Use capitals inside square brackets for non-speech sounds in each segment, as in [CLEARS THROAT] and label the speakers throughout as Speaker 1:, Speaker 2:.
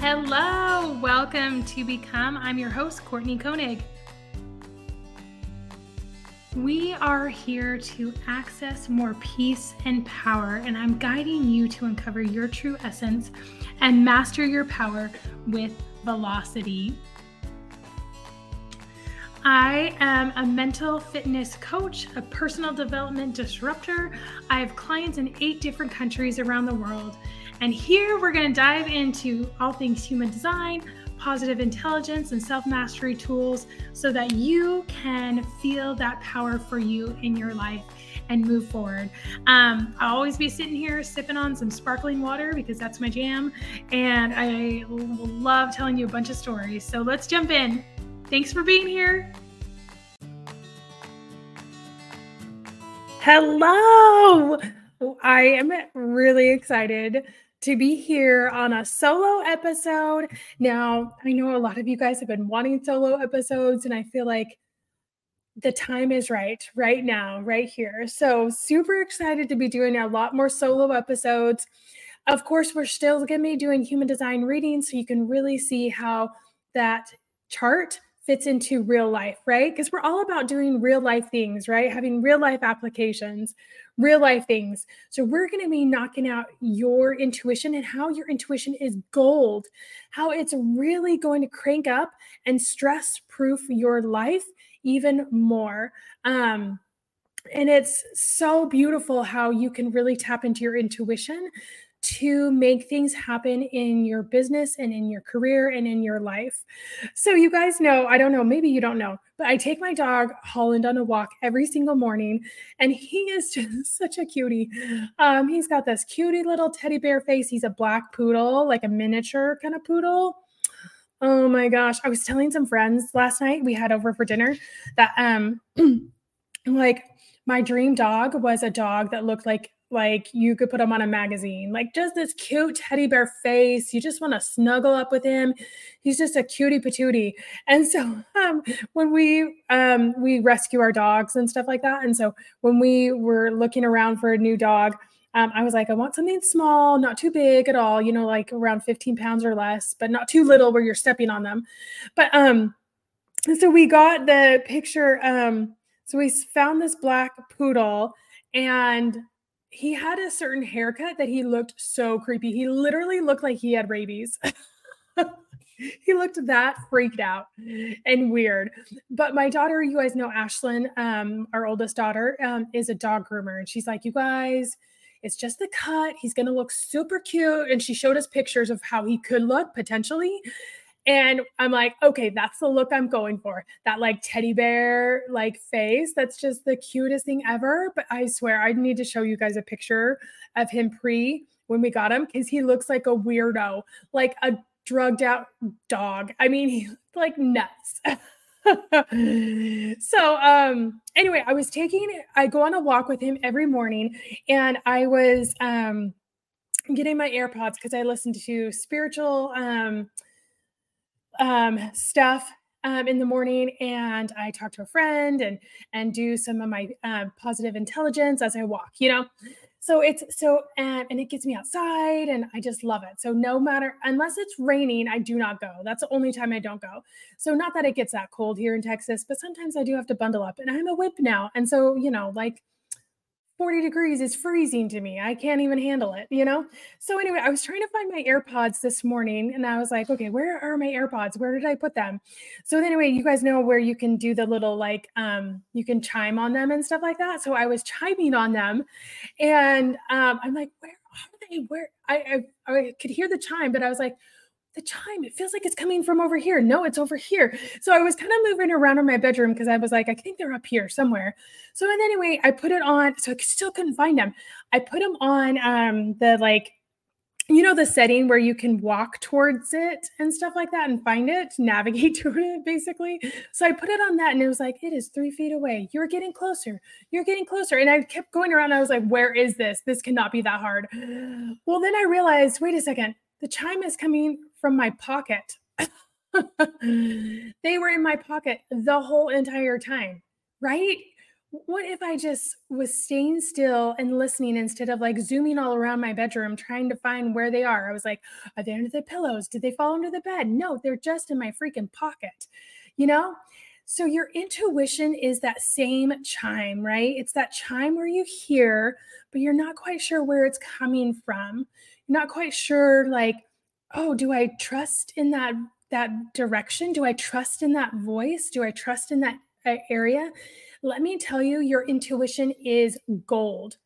Speaker 1: Hello, welcome to Become. I'm your host, Courtney Koenig. We are here to access more peace and power, and I'm guiding you to uncover your true essence and master your power with velocity. I am a mental fitness coach, a personal development disruptor. I have clients in eight different countries around the world, and here we're going to dive into all things human design, positive intelligence, and self mastery tools so that you can feel that power for you in your life and move forward. Um, I'll always be sitting here sipping on some sparkling water because that's my jam. And I love telling you a bunch of stories. So let's jump in. Thanks for being here. Hello. I am really excited to be here on a solo episode. Now, I know a lot of you guys have been wanting solo episodes, and I feel like the time is right right now, right here. So, super excited to be doing a lot more solo episodes. Of course, we're still going to be doing human design readings so you can really see how that chart fits into real life, right? Because we're all about doing real life things, right? Having real life applications, real life things. So we're going to be knocking out your intuition and how your intuition is gold, how it's really going to crank up and stress proof your life even more. Um, and it's so beautiful how you can really tap into your intuition to make things happen in your business and in your career and in your life. So, you guys know, I don't know, maybe you don't know, but I take my dog Holland on a walk every single morning, and he is [LAUGHS] just such a cutie. Um, he's got this cutie little teddy bear face. He's a black poodle, like a miniature kind of poodle. Oh my gosh. I was telling some friends last night we had over for dinner that um [CLEARS THROAT] like my dream dog was a dog that looked like like you could put him on a magazine like just this cute teddy bear face you just want to snuggle up with him he's just a cutie patootie and so [LAUGHS] um, when we um, we rescue our dogs and stuff like that and so when we were looking around for a new dog um, I was like, I want something small, not too big at all, you know, like around 15 pounds or less, but not too little where you're stepping on them. But um, so we got the picture. Um, so we found this black poodle and he had a certain haircut that he looked so creepy. He literally looked like he had rabies. [LAUGHS] he looked that freaked out and weird. But my daughter, you guys know Ashlyn, um, our oldest daughter, um, is a dog groomer. And she's like, you guys, it's just the cut. He's going to look super cute. And she showed us pictures of how he could look potentially. And I'm like, okay, that's the look I'm going for. That like teddy bear like face. That's just the cutest thing ever. But I swear, I need to show you guys a picture of him pre when we got him because he looks like a weirdo, like a drugged out dog. I mean, he like nuts. [LAUGHS] so um anyway i was taking i go on a walk with him every morning and i was um getting my airpods because i listen to spiritual um um, stuff um, in the morning and I talk to a friend and and do some of my uh, positive intelligence as I walk, you know. So it's so and, and it gets me outside and I just love it. So no matter unless it's raining, I do not go. That's the only time I don't go. So not that it gets that cold here in Texas, but sometimes I do have to bundle up and I'm a whip now. And so, you know, like 40 degrees is freezing to me. I can't even handle it, you know? So, anyway, I was trying to find my AirPods this morning and I was like, okay, where are my AirPods? Where did I put them? So, anyway, you guys know where you can do the little like, um, you can chime on them and stuff like that. So, I was chiming on them and um, I'm like, where are they? Where I, I, I could hear the chime, but I was like, the chime, it feels like it's coming from over here. No, it's over here. So I was kind of moving around in my bedroom because I was like, I think they're up here somewhere. So and anyway, I put it on. So I still couldn't find them. I put them on um, the like, you know, the setting where you can walk towards it and stuff like that and find it, [LAUGHS] navigate to it basically. So I put it on that and it was like, it is three feet away. You're getting closer. You're getting closer. And I kept going around. I was like, where is this? This cannot be that hard. Well, then I realized, wait a second the chime is coming from my pocket. [LAUGHS] they were in my pocket the whole entire time, right? what if I just was staying still and listening instead of like zooming all around my bedroom trying to find where they are? I was like, are they under the pillows? Did they fall under the bed? No, they're just in my freaking pocket, you know? So your intuition is that same chime, right? It's that chime where you hear, but you're not quite sure where it's coming from. Not quite sure, like, oh, do I trust in that that direction? Do I trust in that voice? Do I trust in that uh, area? Let me tell you, your intuition is gold.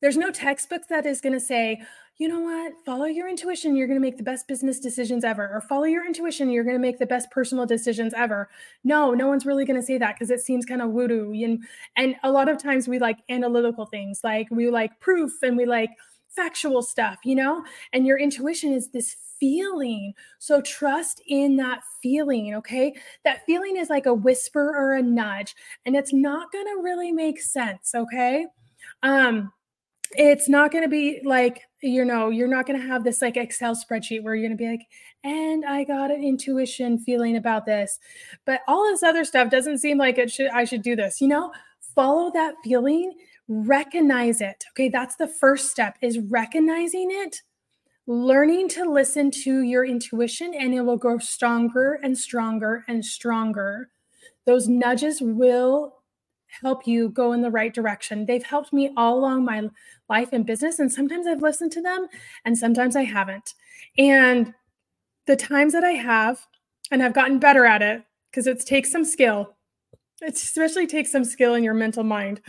Speaker 1: There's no textbook that is going to say, you know what, follow your intuition, you're going to make the best business decisions ever, or follow your intuition, you're going to make the best personal decisions ever. No, no one's really going to say that because it seems kind of woo-doo And, and a lot of times we like analytical things, like we like proof and we like factual stuff, you know? And your intuition is this feeling. So trust in that feeling, okay? That feeling is like a whisper or a nudge, and it's not going to really make sense, okay? Um it's not going to be like you know you're not going to have this like excel spreadsheet where you're going to be like and i got an intuition feeling about this but all this other stuff doesn't seem like it should i should do this you know follow that feeling recognize it okay that's the first step is recognizing it learning to listen to your intuition and it will grow stronger and stronger and stronger. Those nudges will help you go in the right direction. They've helped me all along my life and business. And sometimes I've listened to them and sometimes I haven't. And the times that I have, and I've gotten better at it because it takes some skill. It especially takes some skill in your mental mind.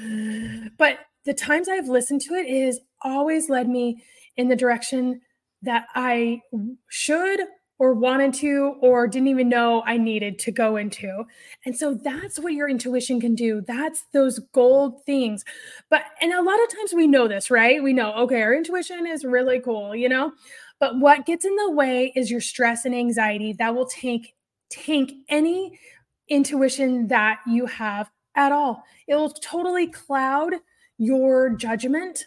Speaker 1: But the times I've listened to it is always led me in the direction that I should or wanted to or didn't even know I needed to go into. And so that's what your intuition can do. That's those gold things. But and a lot of times we know this, right? We know, okay, our intuition is really cool, you know? But what gets in the way is your stress and anxiety that will take tank any intuition that you have at all. It will totally cloud your judgment.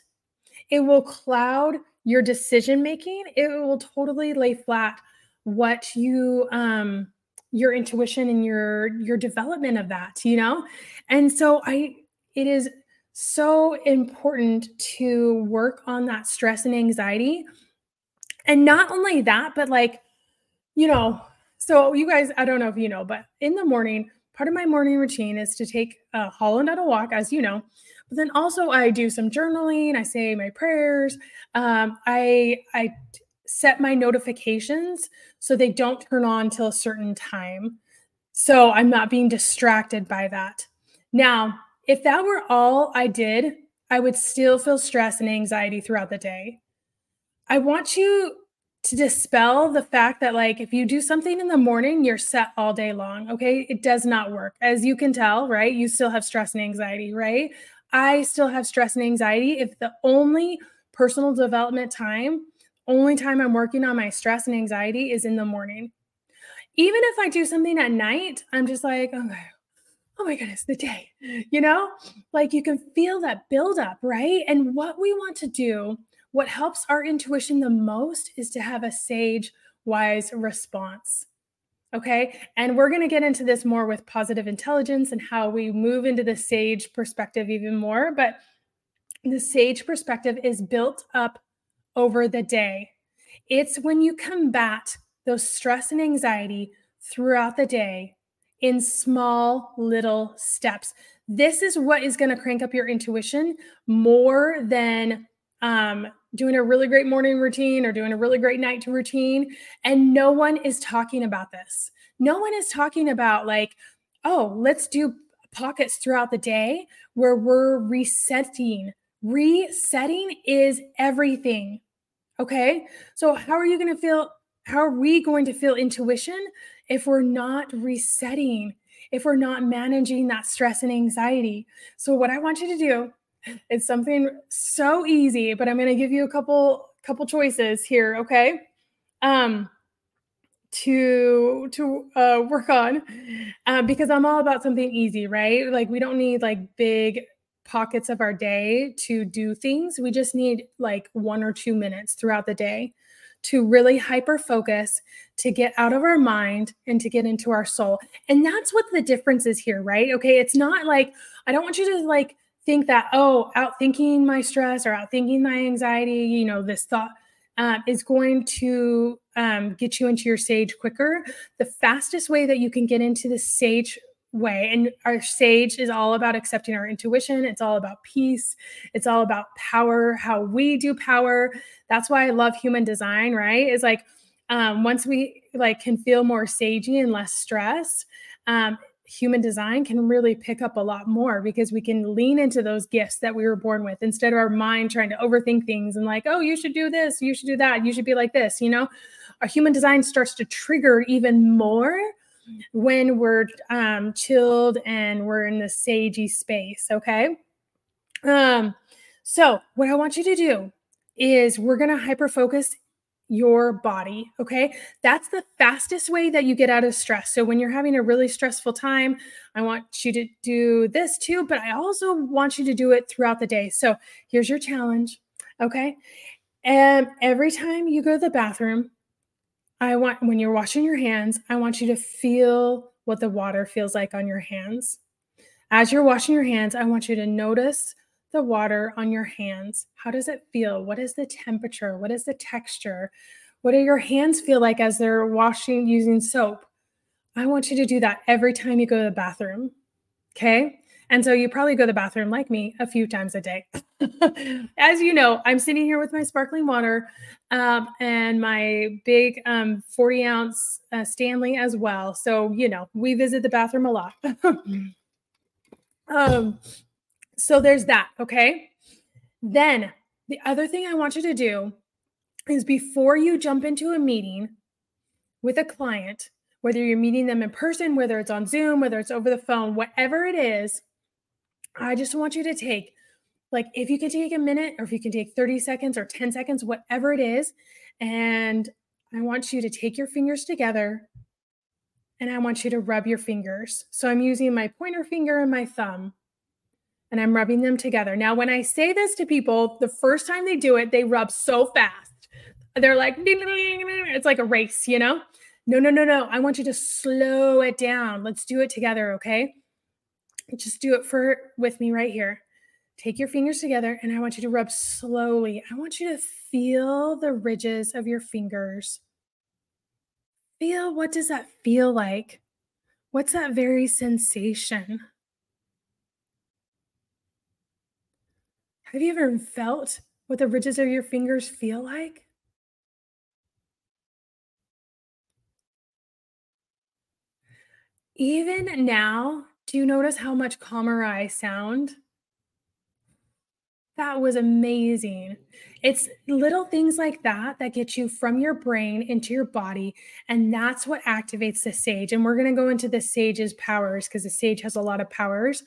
Speaker 1: It will cloud your decision making, it will totally lay flat what you um your intuition and your your development of that, you know? And so I it is so important to work on that stress and anxiety. And not only that, but like, you know, so you guys, I don't know if you know, but in the morning, part of my morning routine is to take a Holland on a walk, as you know. But then also I do some journaling. I say my prayers. Um, I I set my notifications so they don't turn on till a certain time. So I'm not being distracted by that. Now, if that were all I did, I would still feel stress and anxiety throughout the day. I want you to dispel the fact that like if you do something in the morning you're set all day long okay it does not work as you can tell right you still have stress and anxiety right I still have stress and anxiety if the only personal development time, only time I'm working on my stress and anxiety is in the morning. Even if I do something at night, I'm just like, oh okay, oh my goodness, the day, you know, like you can feel that buildup, right? And what we want to do, what helps our intuition the most is to have a sage, wise response. Okay. And we're going to get into this more with positive intelligence and how we move into the sage perspective even more. But the sage perspective is built up over the day. It's when you combat those stress and anxiety throughout the day in small little steps. This is what is going to crank up your intuition more than um, doing a really great morning routine or doing a really great night routine. And no one is talking about this. No one is talking about, like, oh, let's do pockets throughout the day where we're resetting. Resetting is everything. Okay. So, how are you going to feel? How are we going to feel intuition if we're not resetting, if we're not managing that stress and anxiety? So, what I want you to do it's something so easy, but I'm going to give you a couple couple choices here, okay? Um to to uh work on uh, because I'm all about something easy, right? Like we don't need like big pockets of our day to do things. We just need like one or two minutes throughout the day to really hyper focus, to get out of our mind and to get into our soul. And that's what the difference is here, right? Okay. It's not like, I don't want you to like think that, oh, outthinking my stress or outthinking my anxiety, you know, this thought um, is going to um, get you into your sage quicker. The fastest way that you can get into the sage way. And our sage is all about accepting our intuition. It's all about peace. It's all about power, how we do power. That's why I love human design, right? Is like um, once we like can feel more sagey and less stressed, um, human design can really pick up a lot more because we can lean into those gifts that we were born with instead of our mind trying to overthink things and like, oh, you should do this, you should do that, you should be like this, you know? Our human design starts to trigger even more when we're um, chilled and we're in the sagey space. Okay. Um, so what I want you to do is we're going to hyper focus your body. Okay. That's the fastest way that you get out of stress. So when you're having a really stressful time, I want you to do this too, but I also want you to do it throughout the day. So here's your challenge. Okay. And every time you go to the bathroom, I want when you're washing your hands, I want you to feel what the water feels like on your hands. As you're washing your hands, I want you to notice the water on your hands. How does it feel? What is the temperature? What is the texture? What do your hands feel like as they're washing using soap? I want you to do that every time you go to the bathroom. Okay. And so you probably go to the bathroom like me a few times a day. [LAUGHS] As you know, I'm sitting here with my sparkling water um, and my big um, 40 ounce uh, Stanley as well. So, you know, we visit the bathroom a lot. [LAUGHS] um, so there's that. Okay. Then the other thing I want you to do is before you jump into a meeting with a client, whether you're meeting them in person, whether it's on Zoom, whether it's over the phone, whatever it is, I just want you to take, like, if you can take a minute or if you can take 30 seconds or 10 seconds, whatever it is. And I want you to take your fingers together and I want you to rub your fingers. So I'm using my pointer finger and my thumb and I'm rubbing them together. Now, when I say this to people, the first time they do it, they rub so fast. They're like, it's like a race, you know? No, no, no, no. I want you to slow it down. Let's do it together, okay? just do it for with me right here. Take your fingers together and I want you to rub slowly. I want you to feel the ridges of your fingers. Feel what does that feel like? What's that very sensation? Have you ever felt what the ridges of your fingers feel like? Even now, do you notice how much calmer I sound? That was amazing. It's little things like that that get you from your brain into your body. And that's what activates the sage. And we're going to go into the sage's powers because the sage has a lot of powers.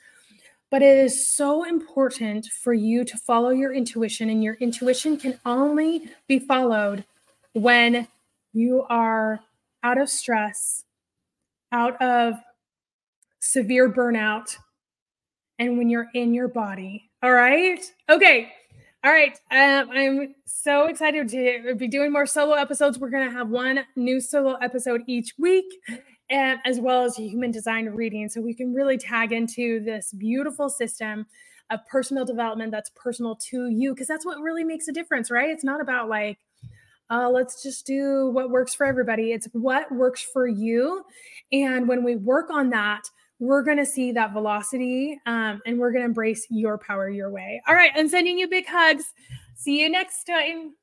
Speaker 1: But it is so important for you to follow your intuition. And your intuition can only be followed when you are out of stress, out of severe burnout, and when you're in your body. All right. Okay. All right. Um, I'm so excited to be doing more solo episodes. We're going to have one new solo episode each week, and as well as human design reading. So we can really tag into this beautiful system of personal development that's personal to you, because that's what really makes a difference, right? It's not about like, uh, let's just do what works for everybody. It's what works for you. And when we work on that, we're going to see that velocity um, and we're going to embrace your power your way. All right. I'm sending you big hugs. See you next time.